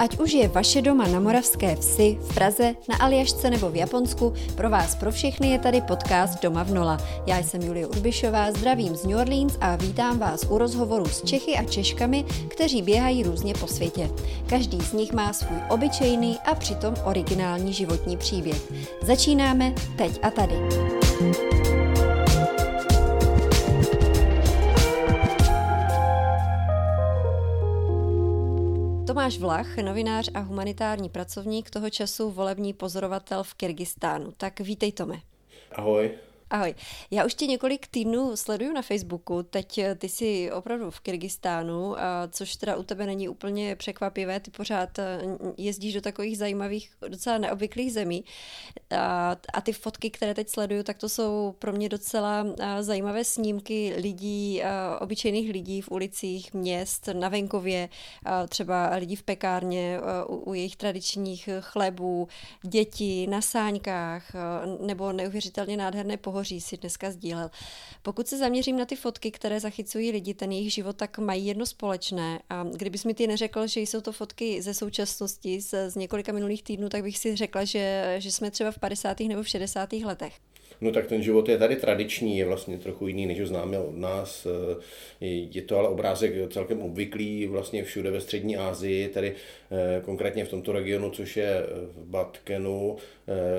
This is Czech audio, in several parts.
Ať už je vaše doma na Moravské vsi, v Praze, na Aljašce nebo v Japonsku, pro vás pro všechny je tady podcast Doma v Nola. Já jsem Julie Urbišová, zdravím z New Orleans a vítám vás u rozhovoru s Čechy a Češkami, kteří běhají různě po světě. Každý z nich má svůj obyčejný a přitom originální životní příběh. Začínáme teď a tady. Tomáš Vlach, novinář a humanitární pracovník, toho času volební pozorovatel v Kyrgyzstánu. Tak vítej Tome. Ahoj. Ahoj. Já už tě několik týdnů sleduju na Facebooku. Teď eh, ty jsi opravdu v Kyrgyzstánu, což teda u tebe není úplně překvapivé. Ty pořád eh, jezdíš do takových zajímavých, docela neobvyklých zemí. A, ty fotky, které teď sleduju, tak to jsou pro mě docela eh, zajímavé snímky lidí, obyčejných lidí v ulicích měst, na venkově, třeba lidí v pekárně, u, u jejich tradičních chlebů, děti na sáňkách, nebo neuvěřitelně nádherné pohodě pohoří si dneska sdílel. Pokud se zaměřím na ty fotky, které zachycují lidi, ten jejich život, tak mají jedno společné. A kdybys mi ty neřekl, že jsou to fotky ze současnosti, z, z několika minulých týdnů, tak bych si řekla, že, že jsme třeba v 50. nebo v 60. letech. No tak ten život je tady tradiční, je vlastně trochu jiný, než ho známe od nás. Je to ale obrázek celkem obvyklý vlastně všude ve střední Asii, tady eh, konkrétně v tomto regionu, což je v Batkenu,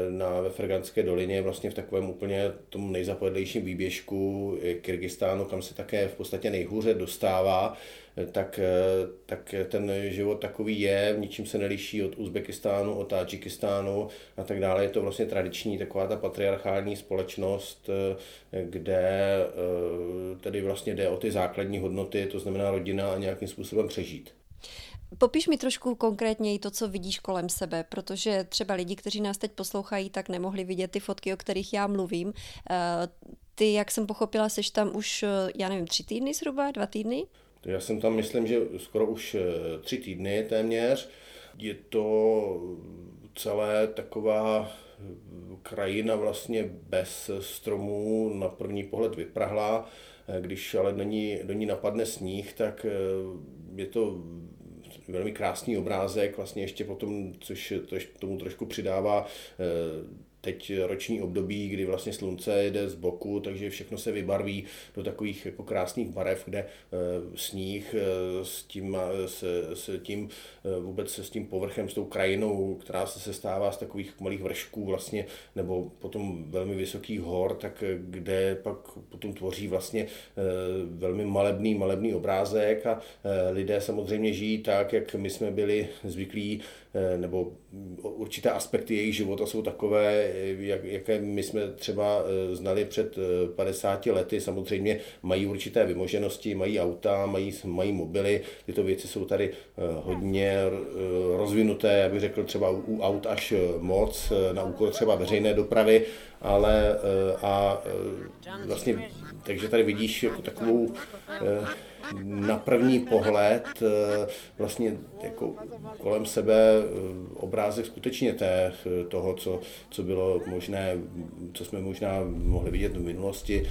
na, ve Ferganské dolině, vlastně v takovém úplně tom nejzapojedlejším výběžku Kyrgyzstánu, kam se také v podstatě nejhůře dostává tak, tak ten život takový je, ničím se neliší od Uzbekistánu, od Tadžikistánu a tak dále. Je to vlastně tradiční taková ta patriarchální společnost, kde eh, tedy vlastně jde o ty základní hodnoty, to znamená rodina a nějakým způsobem přežít. Popiš mi trošku konkrétněji to, co vidíš kolem sebe, protože třeba lidi, kteří nás teď poslouchají, tak nemohli vidět ty fotky, o kterých já mluvím. Eh, ty, jak jsem pochopila, seš tam už, eh, já nevím, tři týdny zhruba, dva týdny? Já jsem tam, myslím, že skoro už eh, tři týdny téměř. Je to celé taková krajina vlastně bez stromů, na první pohled vyprahlá. Když ale do ní, do ní napadne sníh, tak je to velmi krásný obrázek, vlastně ještě potom, což, což tomu trošku přidává teď roční období, kdy vlastně slunce jde z boku, takže všechno se vybarví do takových jako krásných barev, kde eh, sníh eh, s tím, s, s tím eh, vůbec s tím povrchem, s tou krajinou, která se sestává z takových malých vršků vlastně, nebo potom velmi vysokých hor, tak kde pak potom tvoří vlastně velmi malebný, malebný obrázek a lidé samozřejmě žijí tak, jak my jsme byli zvyklí Eh, nebo určité aspekty jejich života jsou takové, jak, jaké my jsme třeba eh, znali před 50 eh, lety. Samozřejmě mají určité vymoženosti, mají auta, mají, mají mobily. Tyto věci jsou tady hodně rozvinuté, já bych řekl třeba u aut až moc, na úkor třeba veřejné dopravy, ale a vlastně, takže tady vidíš jako takovou na první pohled eh, vlastně jako kolem sebe eh, obrázek skutečně té, eh, toho, co, co bylo možné, co jsme možná mohli vidět v minulosti,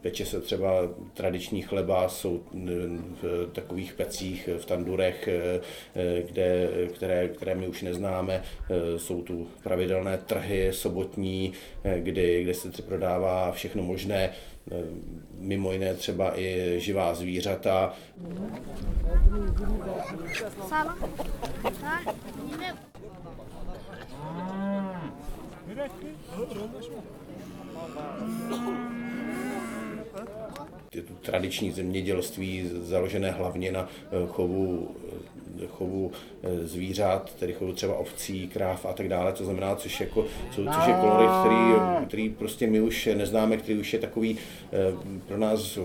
Peče se třeba tradiční chleba, jsou v takových pecích, v tandurech, kde, které, které my už neznáme. Jsou tu pravidelné trhy sobotní, kdy, kde se prodává všechno možné mimo jiné třeba i živá zvířata. Je to tradiční zemědělství založené hlavně na eh, chovu chovu eh, zvířat, tedy chovu třeba ovcí, kráv a tak dále, to znamená, což, jako, co, což je kolorit, který, který prostě my už neznáme, který už je takový eh, pro nás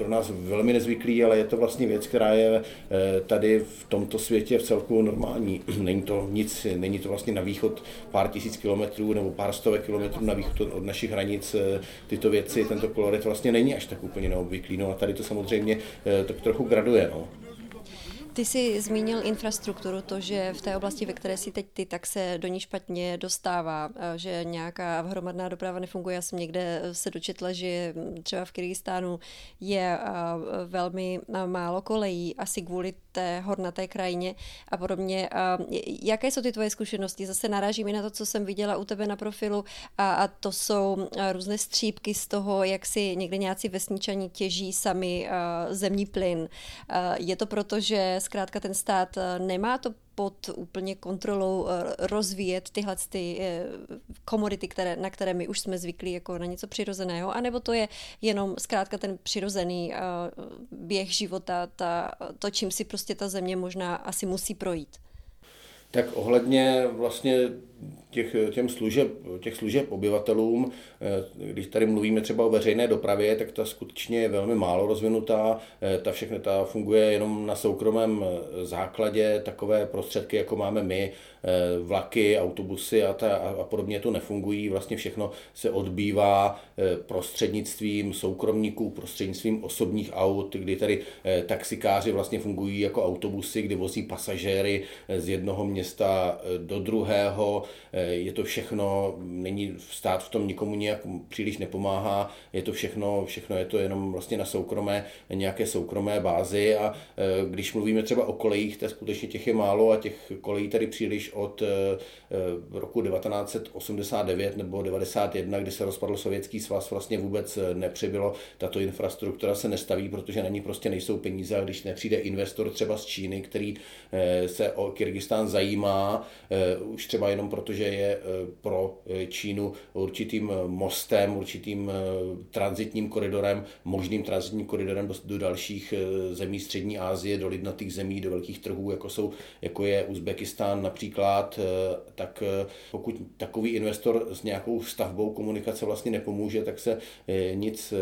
pro nás velmi nezvyklý, ale je to vlastně věc, která je eh, tady v tomto světě v celku normální. Není to nic, není to vlastně na východ pár tisíc kilometrů nebo pár stovek kilometrů na východ od našich hranic. Tyto věci, tento kolorit vlastně není až tak úplně neobvyklý. No a tady to samozřejmě tak trochu graduje. No. Ty jsi zmínil infrastrukturu, to, že v té oblasti, ve které jsi teď ty, tak se do ní špatně dostává, že nějaká hromadná doprava nefunguje. Já jsem někde se dočetla, že třeba v Kyrgyzstánu je velmi málo kolejí, asi kvůli té hornaté krajině a podobně. Jaké jsou ty tvoje zkušenosti? Zase narážíme na to, co jsem viděla u tebe na profilu a, a to jsou různé střípky z toho, jak si někde nějací vesničani těží sami zemní plyn. Je to proto, že zkrátka ten stát eh, nemá to pod úplně kontrolou eh, rozvíjet tyhle ty eh, komodity, které, na které my už jsme zvyklí jako na něco přirozeného, anebo to je jenom zkrátka ten přirozený běh života, ta, to, čím si prostě ta země možná asi musí projít. Tak ohledně vlastně těch, těm služeb, těch služeb obyvatelům, eh, když tady mluvíme třeba o veřejné dopravě, tak ta skutečně je velmi málo rozvinutá, eh, ta všechno ta funguje jenom na soukromém eh, základě, takové prostředky, jako máme my, vlaky, autobusy a, ta, a podobně to nefungují, vlastně všechno se odbývá prostřednictvím soukromníků, prostřednictvím osobních aut, kdy tady taxikáři vlastně fungují jako autobusy, kdy vozí pasažéry z jednoho města do druhého, je to všechno, není stát v tom nikomu nějak příliš nepomáhá, je to všechno, všechno je to jenom vlastně na soukromé, nějaké soukromé bázi a eh, když mluvíme třeba o kolejích, tak skutečně těch je málo a těch kolejí tady příliš od eh, roku 1989 nebo 91, kdy se rozpadl Sovětský svaz, vlastně vůbec nepřibylo. Tato infrastruktura se nestaví, protože na ní prostě nejsou peníze a když nepřijde investor třeba z Číny, který se o Kyrgyzstán zajímá, už třeba jenom protože je eh, pro eh, Čínu určitým eh, mostem, určitým transitním koridorem, možným transitním koridorem do, do dalších zemí Střední Asie, do lidnatých zemí, do velkých trhů, jako, jsou, jako je Uzbekistán například, tak pokud takový investor s nějakou stavbou komunikace vlastně nepomůže, tak se nic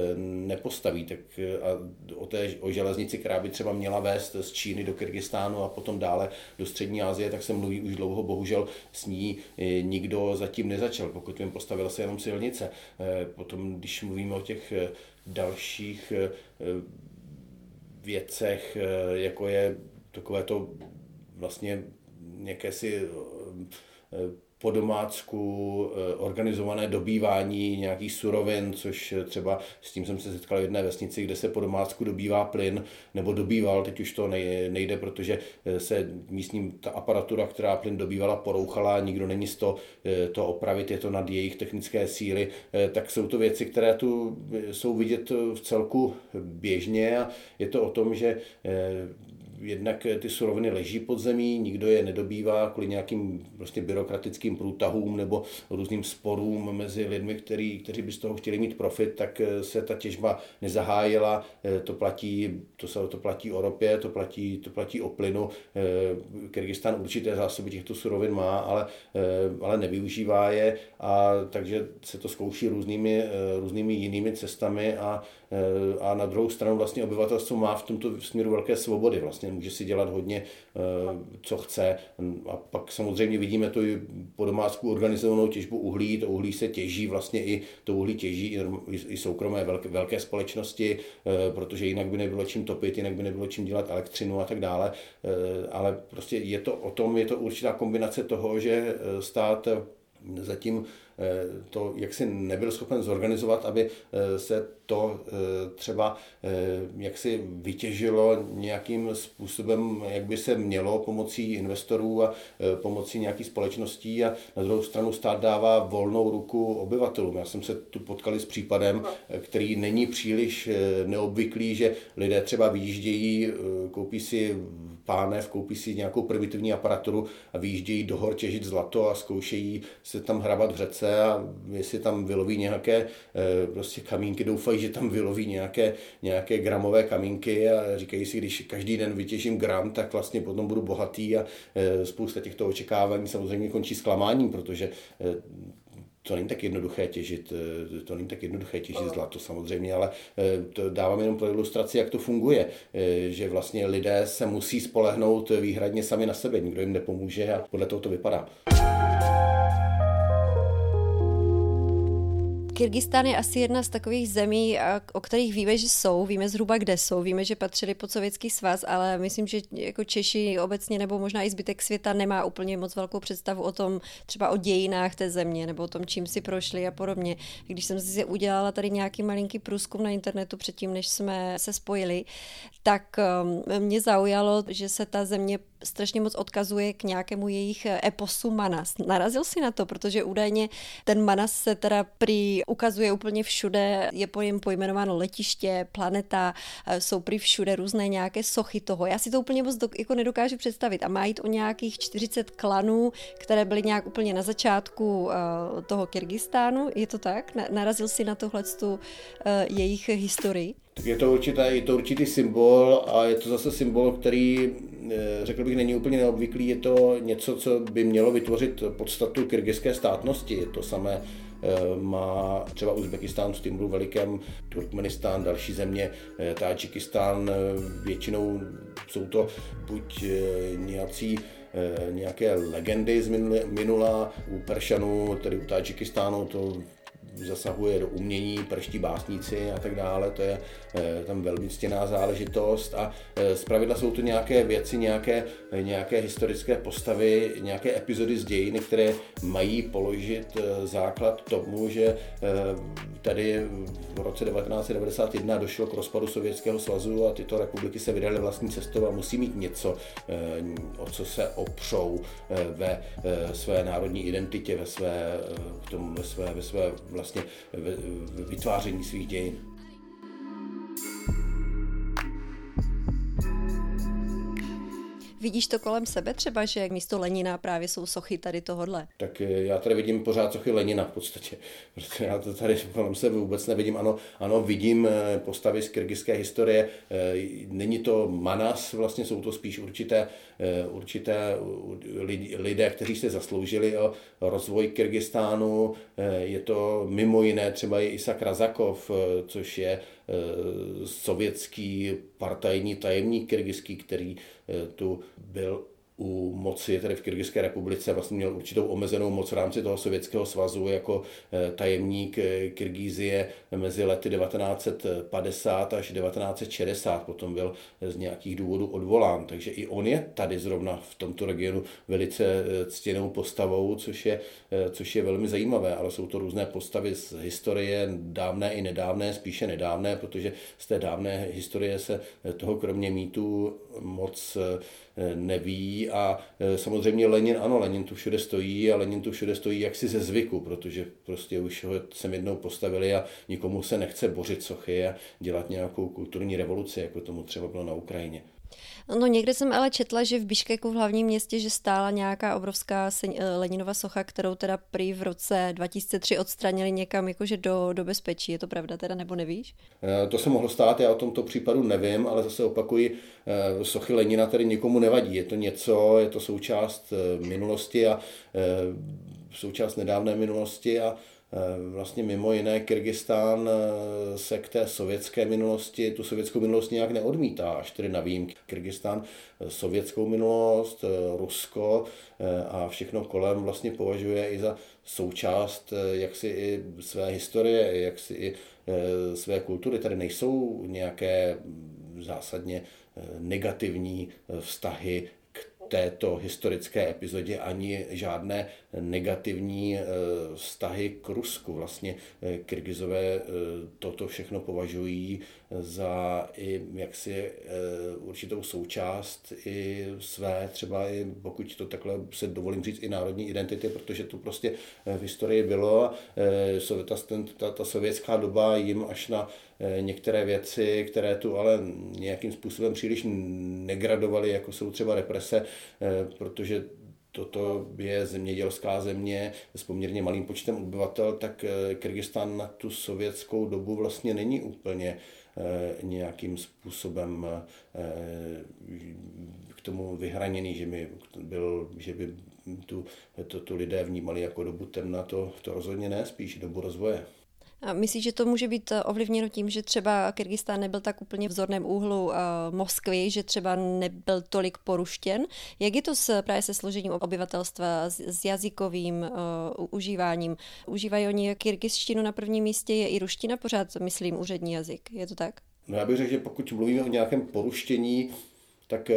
nepostaví. Tak a o té o železnici, která by třeba měla vést z Číny do Kyrgyzstánu a potom dále do Střední Asie, tak se mluví už dlouho, bohužel s ní nikdo zatím nezačal, pokud vím, postavila se jenom silnice. Eh, potom, když mluvíme o těch eh, dalších věcech, jako je takové to vlastně nějaké si po domácku eh, organizované dobývání nějakých surovin, což eh, třeba s tím jsem se setkal v jedné vesnici, kde se po domácku dobývá plyn, nebo dobýval, teď už to nejde, protože eh, se místním ta aparatura, která plyn dobývala, porouchala, nikdo není z to, to opravit, je to nad jejich technické síly, tak jsou to věci, které tu jsou vidět v celku běžně a je to o tom, že jednak ty suroviny leží pod zemí, nikdo je nedobývá kvůli nějakým prostě byrokratickým průtahům nebo různým sporům mezi lidmi, který, kteří by z toho chtěli mít profit, tak se ta těžba nezahájila. To platí, to, se, to platí o ropě, to platí, to platí o plynu. Kyrgyzstan určité zásoby těchto surovin má, ale, ale nevyužívá je a takže se to zkouší různými, různými jinými cestami a, a na druhou stranu vlastně obyvatelstvo má v tomto směru velké svobody. Vlastně může si dělat hodně, eh, co chce. A pak samozřejmě vidíme to i po domácku organizovanou těžbu uhlí. To uhlí se těží, vlastně i to uhlí těží i soukromé velké, velké společnosti, eh, protože jinak by nebylo čím topit, jinak by nebylo čím dělat elektřinu a tak dále. Eh, ale prostě je to o tom, je to určitá kombinace toho, že stát zatím to jak si nebyl schopen zorganizovat, aby se to eh, třeba eh, jak si vytěžilo nějakým způsobem, jak by se mělo pomocí investorů a eh, pomocí nějakých společností a na druhou stranu stát dává volnou ruku obyvatelům. Já jsem se tu potkali s případem, který není příliš neobvyklý, že lidé třeba vyjíždějí, koupí si pánev, koupí si nějakou primitivní aparaturu a vyjíždějí do hor těžit zlato a zkoušejí se tam hrabat v řece a jestli tam vyloví nějaké prostě kamínky, doufají, že tam vyloví nějaké, nějaké gramové kamínky a říkají si, když každý den vytěžím gram, tak vlastně potom budu bohatý a e, spousta těchto očekávání samozřejmě končí zklamáním, protože e, to není tak jednoduché těžit, e, to není tak jednoduché těžit zlato samozřejmě, ale to dávám jenom pro ilustraci, jak to funguje, že vlastně lidé se musí spolehnout výhradně sami na sebe, nikdo jim nepomůže a podle toho to vypadá. Kyrgyzstán je asi jedna z takových zemí, o kterých víme, že jsou, víme zhruba, kde jsou, víme, že patřili pod Sovětský svaz, ale myslím, že jako Češi obecně nebo možná i zbytek světa nemá úplně moc velkou představu o tom, třeba o dějinách té země nebo o tom, čím si prošli a podobně. Když jsem si udělala tady nějaký malinký průzkum na internetu předtím, než jsme se spojili, tak um, mě zaujalo, že se ta země strašně moc odkazuje k nějakému jejich eposu Manas. Narazil si na to, protože údajně ten Manas se teda prý ukazuje úplně všude, je po něm pojmenováno letiště, planeta, eh, jsou prý všude různé nějaké sochy toho. Já si to úplně moc do, jako nedokážu představit. A má jít o nějakých 40 klanů, které byly nějak úplně na začátku uh, toho Kyrgyzstánu. Je to tak? Narazil si na tohle jejich historii? Je to, určitý, je to určitý symbol a je to zase symbol, který, řekl bych, není úplně neobvyklý. Je to něco, co by mělo vytvořit podstatu kyrgyzské státnosti. Je to samé Eh, má třeba Uzbekistán s Timru Velikém, Turkmenistán, další země, eh, Tadžikistán, eh, většinou jsou to buď nějací nějaké legendy z minula, u Peršanů, tedy u Tadžikistánu, to zasahuje do umění, prští básníci a tak dále, to je eh, tam velmi ctěná záležitost a eh, zpravidla jsou to nějaké věci, nějaké, nějaké historické postavy, nějaké epizody z dějiny, které mají položit eh, základ tomu, že tady v roce 1991 došlo k rozpadu Sovětského svazu a tyto republiky se vydaly vlastní cestou a musí mít něco, o co se opřou ve své národní identitě, ve své, v tom, ve své, ve své vlastně vytváření svých dějin. Vidíš to kolem sebe třeba, že místo Lenina právě jsou sochy tady tohodle? Tak eh, já tady vidím pořád sochy Lenina v podstatě, protože já to tady kolem sebe vůbec nevidím. Ano, ano vidím eh, postavy z kyrgyzské historie. Eh, není to Manas, vlastně jsou to spíš určité, určité lidé, kteří se zasloužili o rozvoj Kyrgyzstánu. Je to mimo jiné třeba i Isak Razakov, což je sovětský partajní tajemník kyrgyzský, který tu byl u moci, tedy v Kyrgyzské republice, vlastně měl určitou omezenou moc v rámci toho Sovětského svazu jako eh, tajemník eh, Kyrgyzie mezi lety 1950 až 1960. Potom byl z nějakých důvodů odvolán, takže i on je tady zrovna v tomto regionu velice eh, ctěnou postavou, což je, což je velmi zajímavé, ale jsou to různé postavy z historie, dávné i nedávné, spíše nedávné, protože z té dávné historie se toho kromě mýtů moc neví a e, samozřejmě Lenin, ano, Lenin tu všude stojí a Lenin tu všude stojí jaksi ze zvyku, protože prostě už ho sem jednou postavili a nikomu se nechce bořit sochy a dělat nějakou kulturní revoluci, jako tomu třeba bylo na Ukrajině. No někde jsem ale četla, že v Biškeku v hlavním městě, že stála nějaká obrovská eh, Leninova socha, kterou teda prý v roce 2003 odstranili někam jakože do, do bezpečí. Je to pravda teda, nebo nevíš? Eh, to se mohlo stát, já o tomto případu nevím, ale zase opakuji, eh, sochy Lenina tedy nikomu nevadí. Je to něco, je to součást minulosti a součást nedávné minulosti a vlastně mimo jiné Kyrgyzstán eh, se k té sovětské minulosti, tu sovětskou minulost nějak neodmítá, až tedy na výjimky. Kyrgyzstán eh, sovětskou minulost, Rusko a všechno kolem vlastně považuje i za součást jaksi i své historie, jaksi i své kultury. Tady nejsou nějaké zásadně negativní vztahy této historické epizodě ani žádné negativní eh, vztahy k Rusku. Vlastně eh, Kyrgyzové eh, toto všechno považují za i jaksi určitou součást i své, třeba i pokud to takhle se dovolím říct, i národní identity, protože to prostě v historii bylo. Ta, ta, ta sovětská doba jim až na některé věci, které tu ale nějakým způsobem příliš negradovaly, jako jsou třeba represe, protože toto je zemědělská země s poměrně malým počtem obyvatel, tak eh, Kyrgyzstan na tu sovětskou dobu vlastně není úplně eh, nějakým způsobem eh, k tomu vyhraněný, že by, byl, že by tu, to, to lidé vnímali jako dobu temna, to, to rozhodně ne, spíš dobu rozvoje. Myslíš, že to může být eh, ovlivněno tím, že třeba Kyrgyzstán nebyl tak úplně v vzorném úhlu uh, Moskvy, že třeba nebyl tolik poruštěn? Jak je to s, právě se složením obyvatelstva, s, s jazykovým uh, užíváním? Užívají oni kyrgyzštinu na prvním místě, je i ruština pořád, myslím, úřední jazyk. Je to tak? No já bych řekl, že pokud mluvíme o nějakém poruštění, tak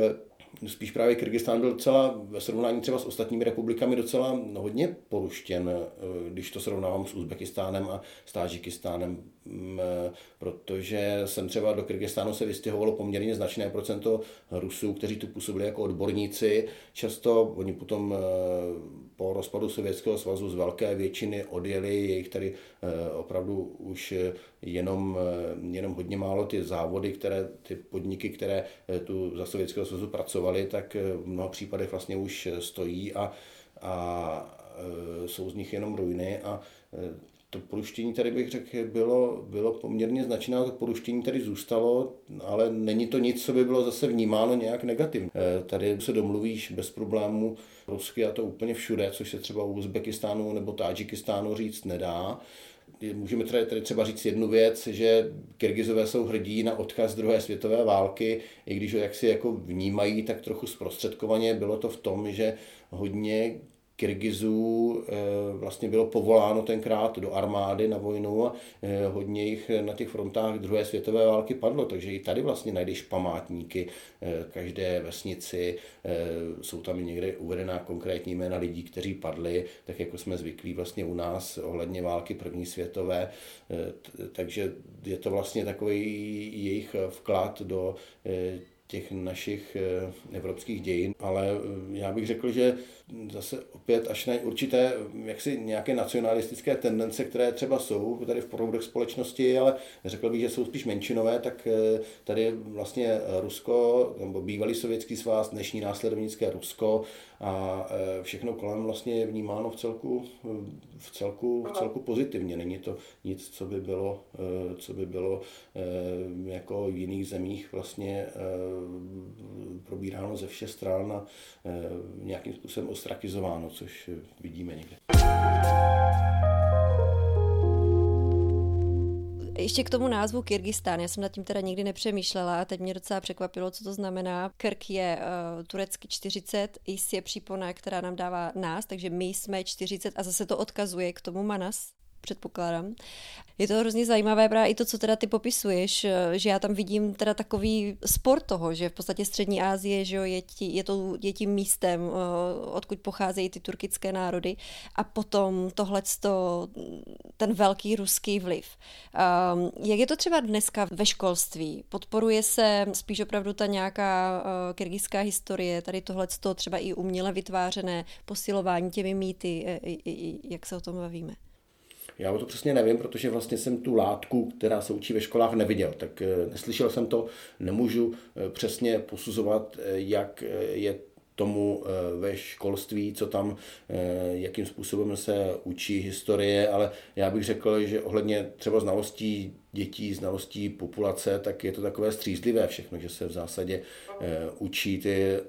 spíš právě Kyrgyzstán byl docela ve srovnání třeba s ostatními republikami docela hodně poruštěn, eh, když to srovnávám s Uzbekistánem a s Tádžikistánem, eh, protože jsem třeba do Kyrgyzstánu se vystěhovalo poměrně značné procento Rusů, kteří tu působili jako odborníci. Často oni potom eh, po rozpadu Sovětského svazu z velké většiny odjeli, je jich tady opravdu už jenom, jenom hodně málo ty závody, které, ty podniky, které tu za Sovětského svazu pracovaly, tak v mnoha případech vlastně už stojí a, a jsou z nich jenom ruiny a to poruštění tady bych řekl, bylo, bylo poměrně značné, to poruštění tady zůstalo, ale není to nic, co by bylo zase vnímáno nějak negativně. Tady se domluvíš bez problému rusky a to úplně všude, což se třeba u Uzbekistánu nebo Tádžikistánu říct nedá můžeme tady, tady třeba říct jednu věc, že Kyrgyzové jsou hrdí na odkaz druhé světové války, i když ho jaksi jako vnímají tak trochu zprostředkovaně, bylo to v tom, že hodně Kyrgyzů eh, vlastně bylo povoláno tenkrát do armády na vojnu a eh, hodně jich na těch frontách druhé světové války padlo, takže i tady vlastně najdeš památníky eh, každé vesnici, jsou tam někde uvedená konkrétní jména lidí, kteří padli, tak jako jsme zvyklí vlastně u nás ohledně války první světové, takže je to vlastně takový jejich vklad do těch našich evropských dějin, ale já bych řekl, že zase opět až na určité jaksi nějaké nacionalistické tendence, které třeba jsou tady v proudech společnosti, ale řekl bych, že jsou spíš menšinové, tak eh, tady vlastně Rusko, nebo bývalý sovětský svaz, dnešní následovnické Rusko a eh, všechno kolem vlastně je vnímáno v celku, v celku, v celku pozitivně. Není to nic, co by bylo, eh, co by bylo jako v jiných zemích vlastně probíráno ze všech stran a nějakým způsobem ostrakizováno, což vidíme někde. Ještě k tomu názvu Kyrgyzstán. Já jsem nad tím teda nikdy nepřemýšlela a teď mě docela překvapilo, co to znamená. Krk je uh, turecky 40, is je přípona, která nám dává nás, takže my jsme 40 a zase to odkazuje k tomu manas předpokládám. Je to hrozně zajímavé právě i to, co teda ty popisuješ, že já tam vidím teda takový sport toho, že v podstatě střední Asie že jo, je, tí, je, to, je tím místem, eh, odkud pocházejí ty turkické národy a potom tohle ten velký ruský vliv. Um, jak je to třeba dneska ve školství? Podporuje se spíš opravdu ta nějaká uh, kyrgyzská historie, tady tohle třeba i uměle vytvářené posilování těmi mýty, eh, jak se o tom bavíme? Já o to přesně nevím, protože vlastně jsem tu látku, která se učí ve školách, neviděl. Tak eh, neslyšel jsem to, nemůžu eh, přesně posuzovat, eh, jak je tomu ve školství, co tam, jakým způsobem se učí historie, ale já bych řekl, že ohledně třeba znalostí dětí, znalostí populace, tak je to takové střízlivé všechno, že se v zásadě učí ty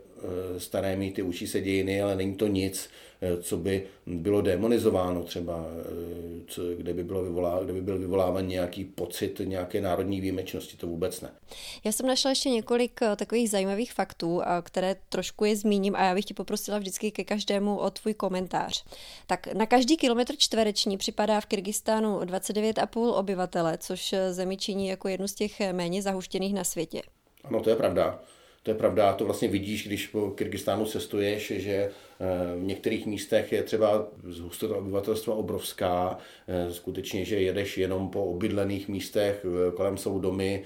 staré mýty, učí se dějiny, ale není to nic, Eh, co by bylo demonizováno třeba, eh, co, kde, by bylo vyvolá, kde by byl vyvoláván nějaký pocit nějaké národní výjimečnosti, to vůbec ne. Já jsem našla ještě několik eh, takových zajímavých faktů, které trošku je zmíním a já bych ti poprosila vždycky ke každému o tvůj komentář. Tak na každý kilometr čtvereční připadá v Kyrgyzstánu 29,5 obyvatele, což zemi činí jako jednu z těch méně zahuštěných na světě. Ano, to je pravda. To je pravda, to vlastně vidíš, když po Kyrgyzstánu cestuješ, že Eh, v některých místech je třeba hustota obyvatelstva obrovská, eh, skutečně, že jedeš jenom po obydlených místech, eh, kolem jsou domy,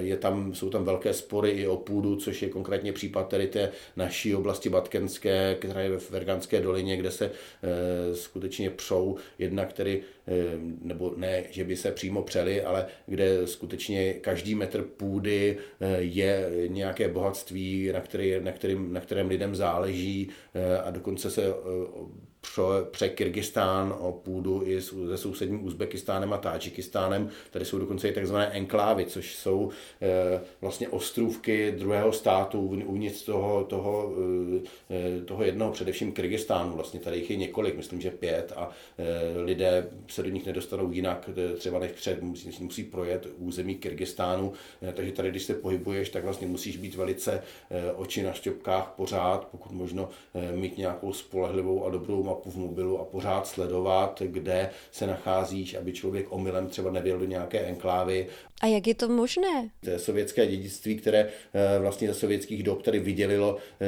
je tam, jsou tam velké spory i o půdu, což je konkrétně případ tady té naší oblasti Batkenské, která je v Verganské dolině, kde se skutečně přou jedna, který, nebo ne, že by se přímo přeli, ale kde skutečně každý metr půdy je nějaké bohatství, na, který, na, kterým, na kterém lidem záleží a dokonce se eh, pře Kyrgyzstán o půdu i se sousedním Uzbekistánem a Tádžikistánem. Tady jsou dokonce i takzvané enklávy, což jsou e, vlastně ostrůvky druhého státu uvnitř toho, toho, e, toho jednoho, především Kyrgyzstánu. Vlastně tady jich je několik, myslím, že pět a lidé se do nich nedostanou jinak, třeba než před, musí, musí projet území Kyrgyzstánu. Takže tady, když se pohybuješ, tak vlastně musíš být velice oči na šťopkách pořád, pokud možno mít nějakou spolehlivou a dobrou mapu v mobilu a pořád sledovat, kde se nacházíš, aby člověk omylem třeba nevěl do nějaké enklávy. A jak je to možné? To je sovětské dědictví, které eh, vlastně za sovětských dob tady vydělilo eh,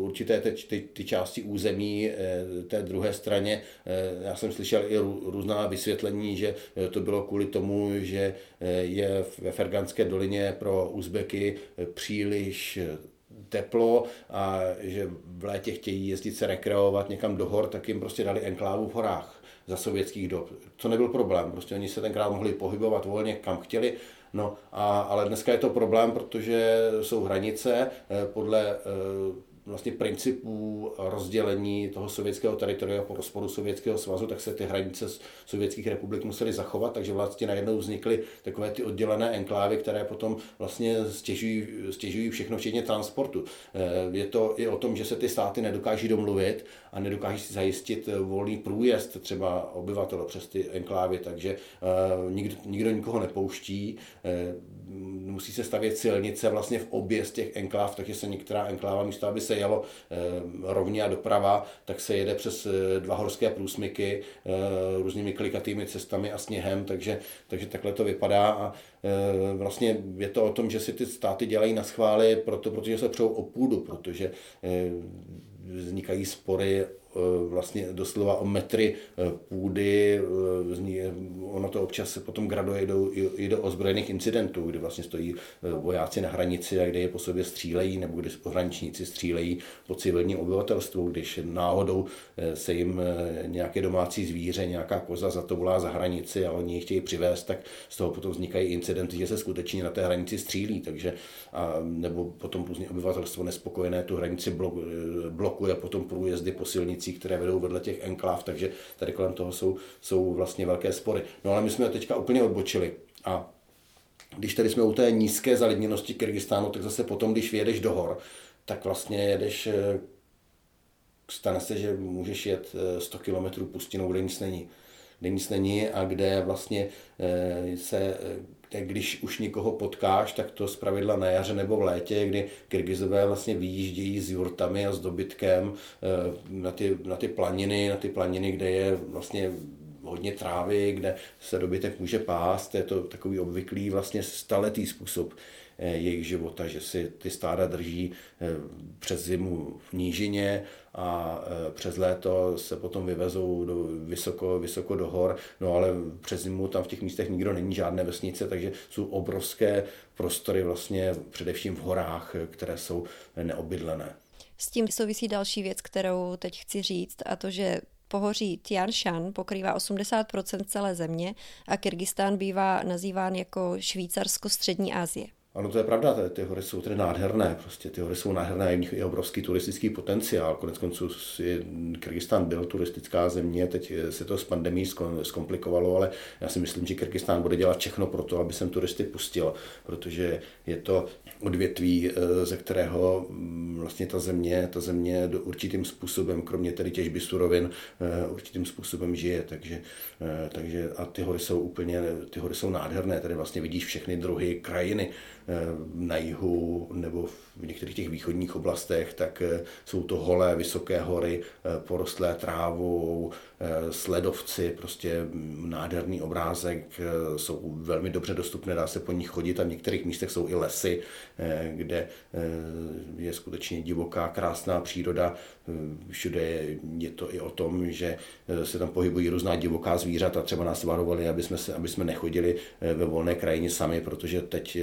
určité ty, ty, ty části území eh, té druhé straně. Já jsem slyšel i různá vysvětlení, že to bylo kvůli tomu, že je ve Ferganské dolině pro Uzbeky příliš teplo a že v létě chtějí jezdit se rekreovat někam do hor, tak jim prostě dali enklávu v horách za sovětských dob. To nebyl problém, prostě oni se tenkrát mohli pohybovat volně kam chtěli, no a, ale dneska je to problém, protože jsou hranice eh, podle eh, vlastně principů rozdělení toho sovětského teritoria po rozporu Sovětského svazu, tak se ty hranice sovětských republik musely zachovat, takže vlastně najednou vznikly takové ty oddělené enklávy, které potom vlastně stěžují, stěžují všechno, včetně transportu. Eh, je to i o tom, že se ty státy nedokáží domluvit a nedokáží si zajistit volný průjezd třeba obyvatel přes ty enklávy, takže eh, nikdo, nikdo nikoho nepouští. Eh, musí se stavět silnice vlastně v obě z těch enkláv, takže se některá enkláva místo, aby se jelo eh, rovně a doprava, tak se jede přes eh, dva horské průsmyky eh, různými klikatými cestami a sněhem, takže, takže takhle to vypadá a vlastně je to o tom, že si ty státy dělají na schvály, proto, protože se přou o půdu, protože vznikají spory vlastně doslova o metry eh, půdy. Eh, ono to občas se potom graduje do, i do ozbrojených incidentů, kdy vlastně stojí vojáci na hranici a kde je po sobě střílejí, nebo kdy pohraničníci střílejí po civilním obyvatelstvu, když náhodou se jim nějaké domácí zvíře, nějaká koza za to volá za hranici a oni ji chtějí přivést, tak z toho potom vznikají incidenty, že se skutečně na té hranici střílí, takže a, nebo potom obyvatelstvo nespokojené tu hranici blokuje potom průjezdy po silnici silnicích, které vedou vedle těch enkláv, takže tady kolem toho jsou, jsou vlastně velké spory. No ale my jsme teďka úplně odbočili a když tady jsme u té nízké zalidněnosti Kyrgyzstánu, tak zase potom, když vyjedeš do hor, tak vlastně jedeš, eh, stane se, že můžeš jet 100 eh, km pustinou, kde nic není. Kde nic není a kde vlastně eh, se když už někoho potkáš, tak to zpravidla na jaře nebo v létě, kdy Kyrgyzové vlastně vyjíždějí s jurtami a s dobytkem eh, na ty, na ty planiny, na ty planiny, kde je vlastně hodně trávy, kde se dobytek může pást. Je to takový obvyklý vlastně staletý způsob eh, jejich života, že si ty stáda drží eh, přes zimu v nížině a e, přes léto se potom vyvezou do, vysoko, vysoko do hor, no ale přes zimu tam v těch místech nikdo není, žádné vesnice, takže jsou obrovské prostory vlastně především v horách, které jsou neobydlené. S tím souvisí další věc, kterou teď chci říct, a to, že pohoří Tian Shan pokrývá 80% celé země a Kyrgyzstán bývá nazýván jako Švýcarsko střední Asie. Ano, to je pravda, ty, ty hory jsou tedy nádherné, prostě ty hory jsou nádherné, je nich obrovský turistický potenciál. Konec konců Kyrgyzstán byl turistická země, teď se to s pandemí zkomplikovalo, ale já si myslím, že Kyrgyzstán bude dělat všechno pro to, aby sem turisty pustil, protože je to odvětví, eh, ze kterého mm, vlastně ta země, ta země do určitým způsobem, kromě tedy těžby surovin, eh, určitým způsobem žije, takže, eh, takže a ty hory jsou úplně, ty hory jsou nádherné, tady vlastně vidíš všechny druhy krajiny, na jihu nebo v některých těch východních oblastech, tak eh, jsou to holé, vysoké hory, eh, porostlé trávou, sledovci, prostě nádherný obrázek, jsou velmi dobře dostupné, dá se po nich chodit a v některých místech jsou i lesy, kde je skutečně divoká, krásná příroda. Všude je to i o tom, že se tam pohybují různá divoká zvířata, třeba nás varovali, aby jsme, se, aby jsme nechodili ve volné krajině sami, protože teď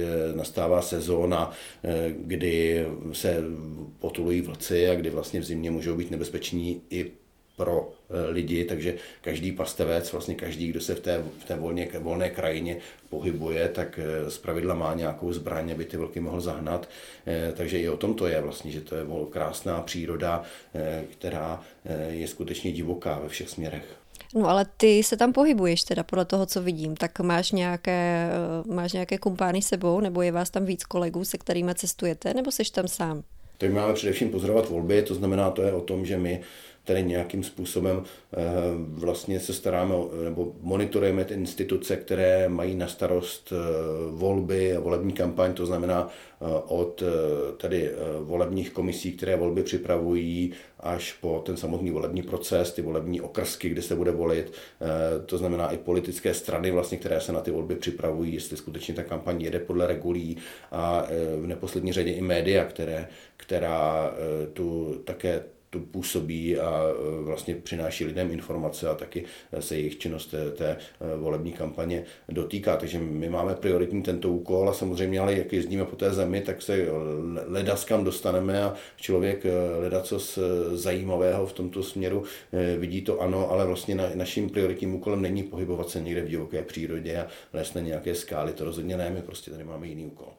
nastává sezóna, eh, kdy se potulují vlci a kdy vlastně v zimě můžou být nebezpeční i pro lidi, takže každý pastevec, vlastně každý, kdo se v té, v té volně, volné krajině pohybuje, tak z pravidla má nějakou zbraň, aby ty vlky mohl zahnat. Takže i o tom to je vlastně, že to je krásná příroda, která je skutečně divoká ve všech směrech. No ale ty se tam pohybuješ teda podle toho, co vidím, tak máš nějaké, eh, máš nějaké kumpány sebou, nebo je vás tam víc kolegů, se kterými cestujete, nebo jsi tam sám? Tak máme především pozorovat volby, to znamená, to je o tom, že my tady nějakým způsobem eh, vlastně se staráme nebo monitorujeme ty instituce, které mají na starost eh, volby a volební kampaň, to znamená eh, od tady volebních komisí, které volby připravují, až po ten samotný volební proces, ty volební okrsky, kde se bude volit, to znamená i politické strany, vlastně, které se na ty volby připravují, jestli skutečně ta kampaň jede podle regulí a v neposlední řadě i média, které, která tu také tu působí a e, vlastně přináší lidem informace a taky se jejich činnost té, té e, volební kampaně dotýká. Takže my máme prioritní tento úkol a samozřejmě, ale jak jezdíme po té zemi, tak se ledas kam dostaneme a člověk e, leda co z zajímavého v tomto směru vidí to ano, ale vlastně na, naším prioritním úkolem není pohybovat se někde v divoké přírodě a lézt na nějaké skály, to rozhodně ne, my prostě tady máme jiný úkol.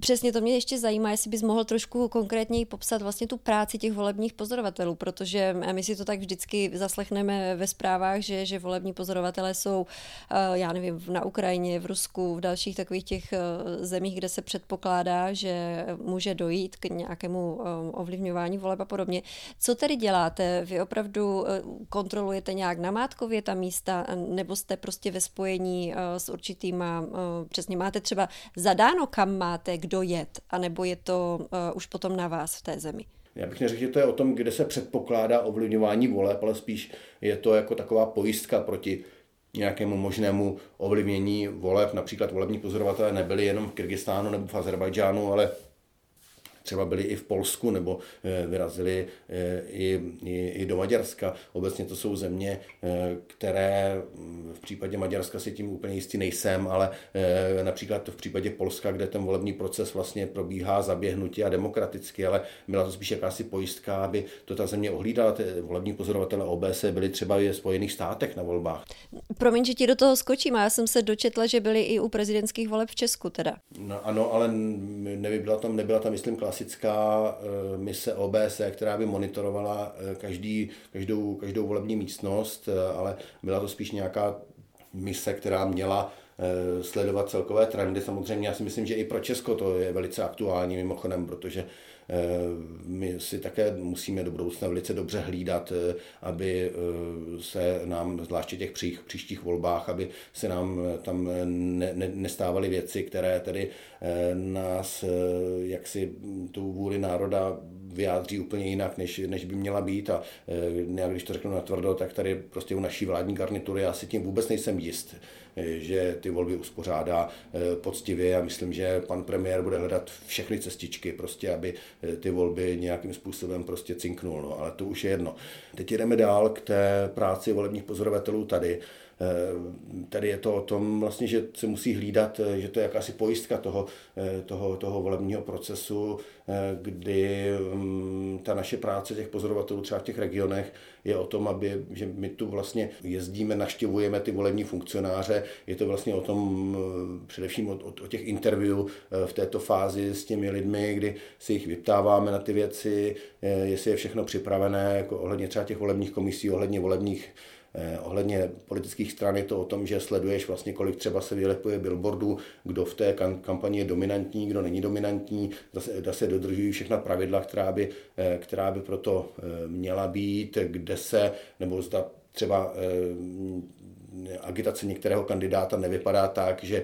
Přesně to mě ještě zajímá, jestli bys mohl trošku konkrétněji popsat vlastně tu práci těch volebních pozorovatelů, protože my si to tak vždycky zaslechneme ve zprávách, že, že volební pozorovatelé jsou, eh, já nevím, na Ukrajině, v Rusku, v dalších takových těch eh, zemích, kde se předpokládá, že může dojít k nějakému eh, ovlivňování voleb a podobně. Co tedy děláte? Vy opravdu kontrolujete nějak namátkově ta místa, nebo jste prostě ve spojení s určitýma, přesně máte třeba zadáno, kam máte máte kdo jet, anebo je to uh, už potom na vás v té zemi? Já bych neřekl, že to je o tom, kde se předpokládá ovlivňování voleb, ale spíš je to jako taková pojistka proti nějakému možnému ovlivnění voleb. Například volební pozorovatelé nebyli jenom v Kyrgyzstánu nebo v Azerbajdžánu, ale třeba byli i v Polsku nebo eh, vyrazili eh, i, i, i do Maďarska. Obecně to jsou země, eh, které mm, v případě Maďarska si tím úplně jistý nejsem, ale například v případě Polska, kde ten volební proces vlastně probíhá zaběhnutě a demokraticky, ale byla to spíš jakási pojistka, aby to ta země ohlídala. Ty volební pozorovatele OBS byli třeba i v Spojených státech na volbách. Promiň, že ti do toho skočím, já jsem se dočetla, že byli i u prezidentských voleb v Česku teda. No, ano, ale nebyla tam, nebyla tam, myslím, klasická eh, mise OBS, která by monitorovala eh, každý, každou, každou volební místnost, eh, ale byla to spíš nějaká mise, která měla sledovat celkové trendy. Samozřejmě já si myslím, že i pro Česko to je velice aktuální mimochodem, protože my si také musíme do budoucna velice dobře hlídat, eh, aby eh, se nám, zvláště těch přích, příštích volbách, aby se nám tam ne, ne, nestávaly věci, které tedy nás jaksi tu vůli národa vyjádří úplně jinak, než, než by měla být. A já když to řeknu natvrdo, tak tady prostě u naší vládní garnitury já si tím vůbec nejsem jist že ty volby uspořádá eh, poctivě. A myslím, že pan premiér bude hledat všechny cestičky, prostě, aby eh, ty volby nějakým způsobem prostě cinknul, no, ale to už je jedno. Teď jdeme dál k té práci volebních pozorovatelů tady. Eh, tady je to o tom vlastně, že se musí hlídat, eh, že to je jakási pojistka toho, eh, toho, toho volebního procesu, kdy mm, ta naše práce těch pozorovatelů třeba v těch regionech je o tom, aby, že my tu vlastně jezdíme, naštěvujeme ty volební funkcionáře, je to vlastně o tom především o, o, o těch interview v této fázi s těmi lidmi, kdy si jich vyptáváme na ty věci, jestli je všechno připravené, jako ohledně třeba těch volebních komisí, ohledně volebních Eh, ohledně politických stran je to o tom, že sleduješ vlastně, kolik třeba se vylepuje billboardů, kdo v té kampani je dominantní, kdo není dominantní, zase, zase dodržují všechna pravidla, která by, eh, která by proto eh, měla být, kde se, nebo zda třeba agitace některého kandidáta nevypadá tak, že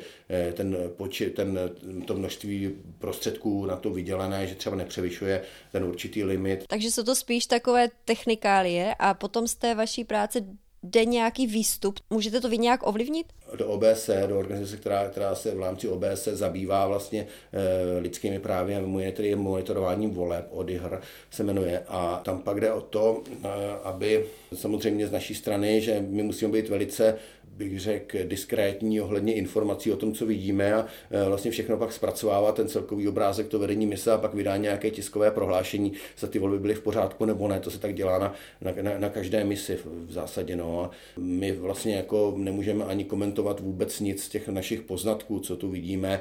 ten, poči, ten, to množství prostředků na to vydělené, že třeba nepřevyšuje ten určitý limit. Takže jsou to spíš takové technikálie a potom z té vaší práce jde nějaký výstup. Můžete to vy nějak ovlivnit? Do OBS, do organizace, která, která se v rámci OBS zabývá vlastně e, lidskými právy a je monitorováním voleb, ODIHR se jmenuje. A tam pak jde o to, e, aby samozřejmě z naší strany, že my musíme být velice bych řekl, diskrétní ohledně informací o tom, co vidíme a e, vlastně všechno pak zpracovává ten celkový obrázek, to vedení mise a pak vydá nějaké tiskové prohlášení, za ty volby byly v pořádku nebo ne, to se tak dělá na, na, na každé misi v zásadě. No. A my vlastně jako nemůžeme ani komentovat vůbec nic z těch našich poznatků, co tu vidíme, e,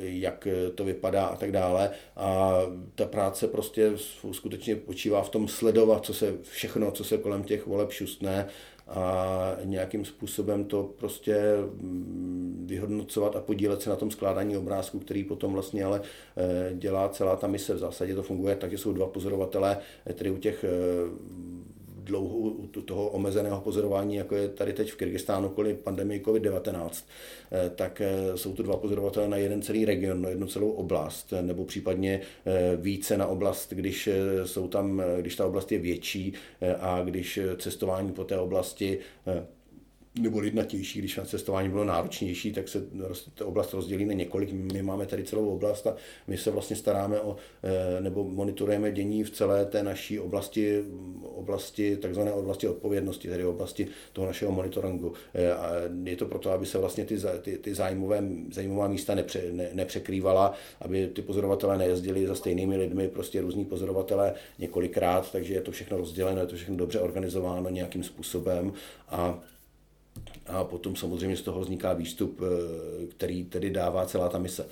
jak to vypadá a tak dále. A ta práce prostě skutečně počívá v tom sledovat, co se všechno, co se kolem těch voleb šustne a nějakým způsobem to prostě mm, vyhodnocovat a podílet se na tom skládání obrázku, který potom vlastně ale eh, dělá celá ta mise. V zásadě to funguje tak, že jsou dva pozorovatelé, tedy u těch eh, dlouhou toho omezeného pozorování, jako je tady teď v Kyrgyzstánu kvůli pandemii COVID-19, eh, tak eh, jsou to dva pozorovatelé na jeden celý region, na jednu celou oblast, nebo případně eh, více na oblast, když, jsou tam, když ta oblast je větší a když cestování po té oblasti nebo lidnatější, když na cestování bylo náročnější, tak se ta oblast rozdělí na několik. My máme tady celou oblast a my se vlastně staráme o, eh, nebo monitorujeme dění v celé té naší oblasti, oblasti, takzvané oblasti odpovědnosti, tedy oblasti toho našeho monitoringu. Eh, a je to proto, aby se vlastně ty, ty, ty zájmové, zájmová místa nepře, ne, nepřekrývala, aby ty pozorovatelé nejezdili za stejnými lidmi, prostě různí pozorovatelé několikrát, takže je to všechno rozděleno, je to všechno dobře organizováno nějakým způsobem a a potom samozřejmě z toho vzniká výstup, eh, který tedy dává celá ta mise.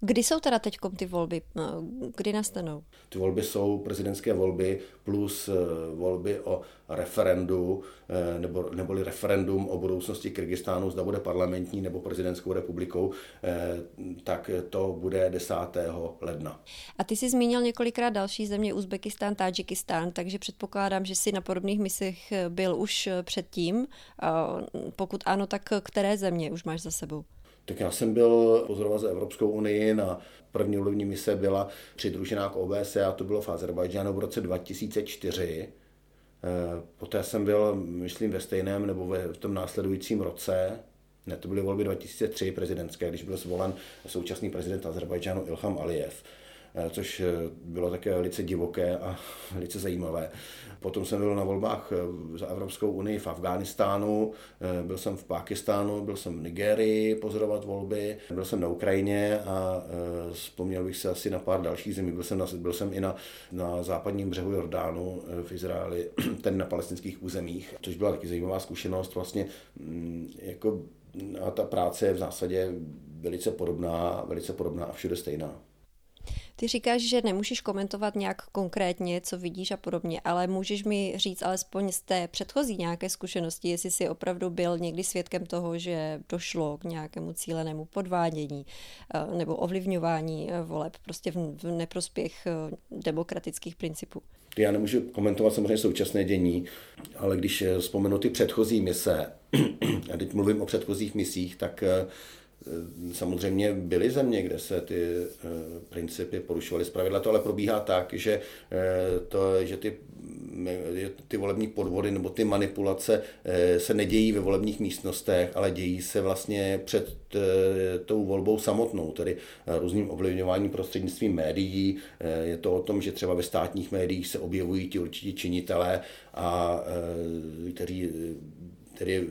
Kdy jsou teda teď ty volby? No, kdy nastanou? Ty volby jsou prezidentské volby plus eh, volby o referendu, eh, nebo, neboli referendum o budoucnosti Kyrgyzstánu, zda bude parlamentní nebo prezidentskou republikou, eh, tak to bude 10. ledna. A ty jsi zmínil několikrát další země, Uzbekistán, Tadžikistán, takže předpokládám, že jsi na podobných misích byl už předtím. Pokud ano, tak které země už máš za sebou? Tak já jsem byl pozorovat za Evropskou unii na první volební mise byla přidružená k OBSE a to bylo v Azerbajdžánu v roce 2004. Eh, poté jsem byl, myslím, ve stejném nebo ve, v tom následujícím roce, ne, to byly volby 2003 prezidentské, když byl zvolen současný prezident Azerbajdžánu Ilham Aliyev. Eh, což eh, bylo také velice divoké a velice zajímavé. Potom jsem byl na volbách eh, za Evropskou unii v Afghánistánu, byl jsem v Pákistánu, byl jsem v Nigerii pozorovat volby, byl jsem na Ukrajině a vzpomněl bych se asi na pár dalších zemí. Byl jsem, na, byl jsem i na, na západním břehu Jordánu v Izraeli, ten na palestinských územích, což byla taky zajímavá zkušenost. Vlastně mm, jako a ta práce je v zásadě velice podobná, velice podobná a všude stejná. Ty říkáš, že nemůžeš komentovat nějak konkrétně, co vidíš a podobně, ale můžeš mi říct alespoň z té předchozí nějaké zkušenosti, jestli jsi opravdu byl někdy svědkem toho, že došlo k nějakému cílenému podvádění eh, nebo ovlivňování eh, voleb prostě v neprospěch eh, demokratických principů. Já nemůžu komentovat samozřejmě současné dění, ale když vzpomenu ty předchozí mise, a teď mluvím o předchozích misích, tak samozřejmě byly země, kde se ty eh, principy porušovaly. Zpravidla to ale probíhá tak, že, eh, to, že ty, ty volební podvody nebo ty manipulace se nedějí ve volebních místnostech, ale dějí se vlastně před tou volbou samotnou, tedy různým ovlivňováním prostřednictvím médií. Je to o tom, že třeba ve státních médiích se objevují ti určití činitelé, a, kteří tedy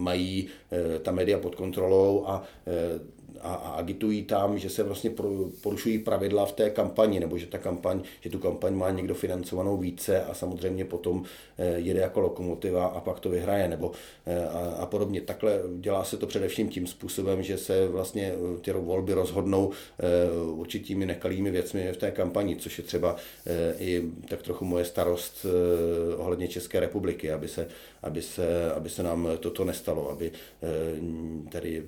mají eh, ta média pod kontrolou a eh, a, a agitují tam, že se vlastně porušují pravidla v té kampani, nebo že ta kampaň, že tu kampaň má někdo financovanou více a samozřejmě potom eh, jede jako lokomotiva a pak to vyhraje, nebo eh, a, a podobně. Takhle dělá se to především tím způsobem, že se vlastně eh, ty volby rozhodnou určitými nekalými věcmi v té kampani, což je třeba i tak trochu moje starost ohledně České republiky, aby se, aby se, aby se nám toto nestalo, aby tady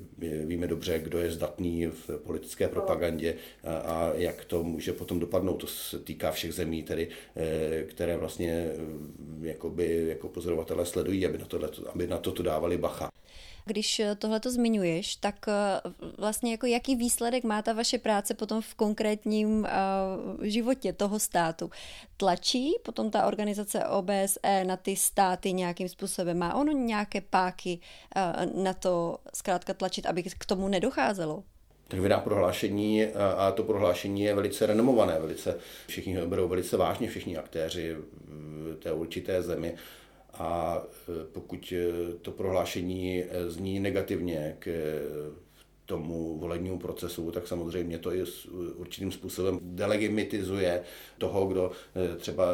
víme dobře, kdo je zdatný v politické propagandě a, jak to může potom dopadnout. To se týká všech zemí, tedy, eh, které vlastně eh, jakoby, jako pozorovatele sledují, aby na, tohle, aby na toto dávali bacha. Když eh, tohle to zmiňuješ, tak vlastně jako jaký výsledek má ta vaše práce potom v konkrétním uh, životě toho státu? Tlačí potom ta organizace OBSE na ty státy nějakým způsobem? Má ono nějaké páky na to zkrátka tlačit, aby k tomu nedocházelo? tak vydá prohlášení a to prohlášení je velice renomované, velice, všichni ho berou velice vážně, všichni aktéři té určité zemi. A a pokud to prohlášení zní negativně k tomu volebnímu procesu, tak samozřejmě to i určitým způsobem delegimitizuje toho, kdo třeba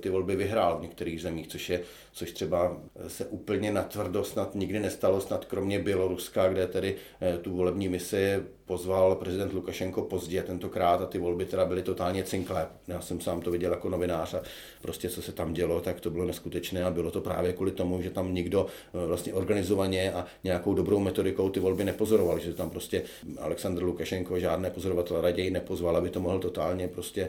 ty volby vyhrál v některých zemích, což je, což třeba se úplně natvrdo snad nikdy nestalo, snad kromě Běloruska, kde tedy eh, tu volební misi pozval prezident Lukašenko pozdě tentokrát a ty volby teda byly totálně cinklé. Já jsem sám to viděl jako novinář a prostě co se tam dělo, tak to bylo neskutečné a bylo to právě kvůli tomu, že tam nikdo vlastně organizovaně a nějakou dobrou metodikou ty volby nepozoroval, že tam prostě Aleksandr Lukašenko žádné pozorovatele raději nepozval, aby to mohl totálně prostě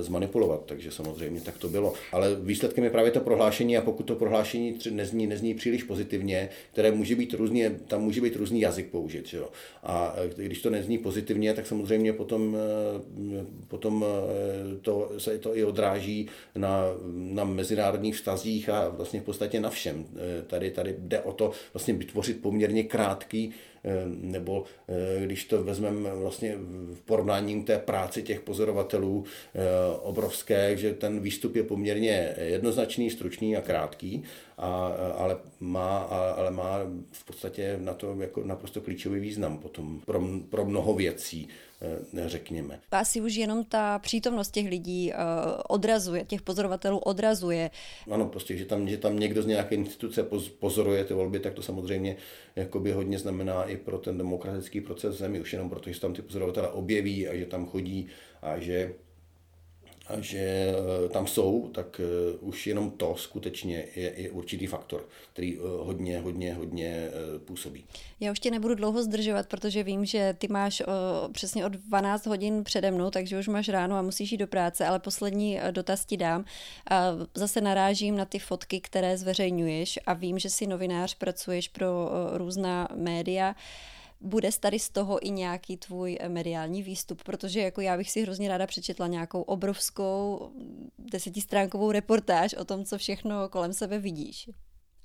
zmanipulovat, takže samozřejmě tak to bylo. Ale výsledkem je právě to prohlášení a pokud to prohlášení nezní, nezní příliš pozitivně, které může být různě, tam může být různý jazyk použit. Že jo? A když to nezní pozitivně, tak samozřejmě potom, eh, potom eh, to, se to i odráží na, na mezinárodních vztazích a vlastně v podstatě na všem. Tady, tady jde o to vlastně vytvořit poměrně krátký nebo eh, když to vezmeme vlastně v porovnání té práci těch pozorovatelů eh, obrovské, že ten výstup je poměrně jednoznačný, stručný a krátký, a, ale, má, ale má v podstatě na to jako naprosto klíčový význam potom pro, pro mnoho věcí. Eh, řekněme. Asi už jenom ta přítomnost těch lidí eh, odrazuje, těch pozorovatelů odrazuje. Ano, prostě, že tam, že tam někdo z nějaké instituce pozoruje ty volby, tak to samozřejmě jakoby hodně znamená i pro ten demokratický proces v zemi, už jenom proto, že tam ty pozorovatele objeví a že tam chodí a že že eh, tam jsou, tak eh, už jenom to skutečně je, je určitý faktor, který eh, hodně, hodně, hodně působí. Já už tě nebudu dlouho zdržovat, protože vím, že ty máš o, přesně od 12 hodin přede mnou, takže už máš ráno a musíš jít do práce, ale poslední dotaz ti dám. A zase narážím na ty fotky, které zveřejňuješ a vím, že jsi novinář, pracuješ pro různá média bude tady z toho i nějaký tvůj eh, mediální výstup, protože jako já bych si hrozně ráda přečetla nějakou obrovskou desetistránkovou reportáž o tom, co všechno kolem sebe vidíš.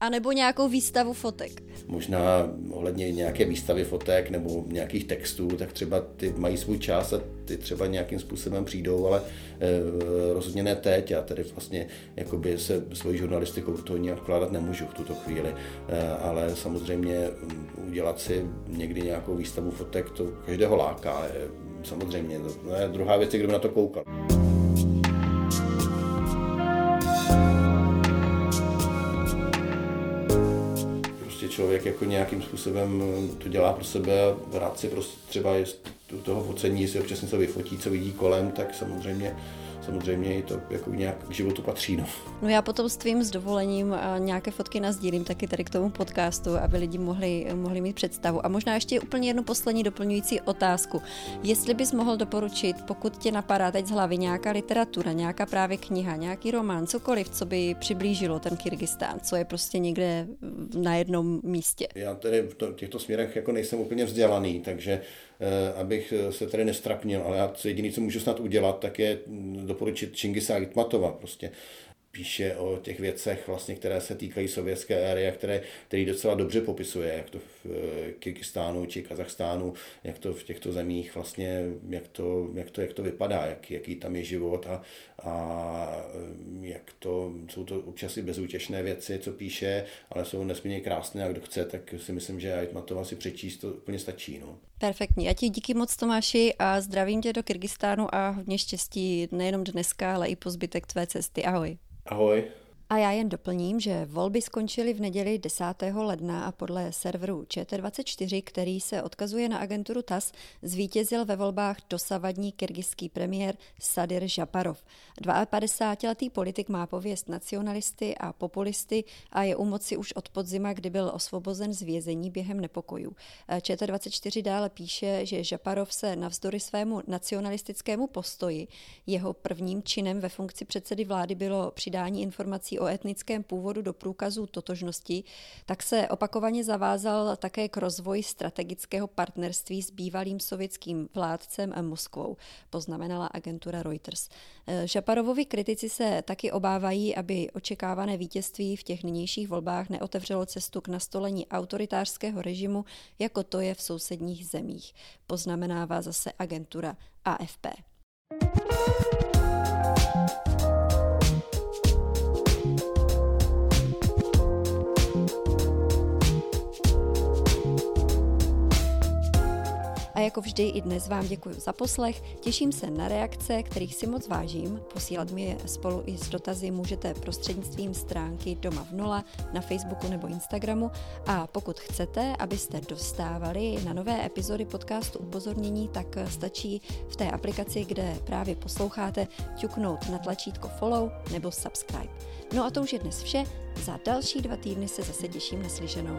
A nebo nějakou výstavu fotek. Možná ohledně nějaké výstavy fotek nebo nějakých textů, tak třeba ty mají svůj čas a ty třeba nějakým způsobem přijdou, ale e, rozhodně ne teď. Já tedy vlastně jakoby se svoji žurnalistikou do toho nějak vkládat nemůžu v tuto chvíli. E, ale samozřejmě mm, udělat si někdy nějakou výstavu fotek, to každého láká. Je, samozřejmě. To je druhá věc, kdo na to koukal. Člověk jako nějakým způsobem to dělá pro sebe rád si prostě třeba je toho focení, si občas něco vyfotí, co vidí kolem, tak samozřejmě samozřejmě i to jako nějak k životu patří. No. no já potom s tvým s dovolením nějaké fotky nazdílím taky tady k tomu podcastu, aby lidi mohli, mohli mít představu. A možná ještě úplně jednu poslední doplňující otázku. Jestli bys mohl doporučit, pokud tě napadá teď z hlavy nějaká literatura, nějaká právě kniha, nějaký román, cokoliv, co by přiblížilo ten Kyrgyzstán, co je prostě někde na jednom místě. Já tedy v těchto směrech jako nejsem úplně vzdělaný, takže Eh, abych eh, se tady nestrapnil, ale já jediné, co můžu snad udělat, tak je mm, doporučit Čingisa Aitmatova. Prostě píše o těch věcech, vlastně, které se týkají sovětské éry a které, který docela dobře popisuje, jak to v eh, Kyrgyzstánu či Kazachstánu, jak to v těchto zemích vlastně, jak to, jak to, jak to vypadá, jak, jaký tam je život a, a jak to, jsou to občas i bezútěšné věci, co píše, ale jsou nesmírně krásné a kdo chce, tak si myslím, že Aitmatova si přečíst to úplně stačí. No. Perfektní. Já ti díky moc Tomáši a zdravím tě do Kyrgyzstánu a hodně štěstí nejenom dneska, ale i po zbytek tvé cesty. Ahoj. Ahoj. A já jen doplním, že volby skončily v neděli 10. ledna a podle serveru ČT24, který se odkazuje na agenturu TAS, zvítězil ve volbách dosavadní kyrgyzský premiér Sadir Žaparov. 52-letý politik má pověst nacionalisty a populisty a je u moci už od podzima, kdy byl osvobozen z vězení během nepokojů. ČT24 dále píše, že Žaparov se navzdory svému nacionalistickému postoji jeho prvním činem ve funkci předsedy vlády bylo přidání informací o etnickém původu do průkazu totožnosti, tak se opakovaně zavázal také k rozvoji strategického partnerství s bývalým sovětským vládcem Moskvou, poznamenala agentura Reuters. Šaparovovi kritici se taky obávají, aby očekávané vítězství v těch nynějších volbách neotevřelo cestu k nastolení autoritářského režimu, jako to je v sousedních zemích, poznamenává zase agentura AFP. Jako vždy i dnes vám děkuji za poslech, těším se na reakce, kterých si moc vážím. Posílat mi je spolu i s dotazy můžete prostřednictvím stránky Doma v nula na Facebooku nebo Instagramu a pokud chcete, abyste dostávali na nové epizody podcastu upozornění, tak stačí v té aplikaci, kde právě posloucháte, ťuknout na tlačítko follow nebo subscribe. No a to už je dnes vše. Za další dva týdny se zase těším na slyšenou.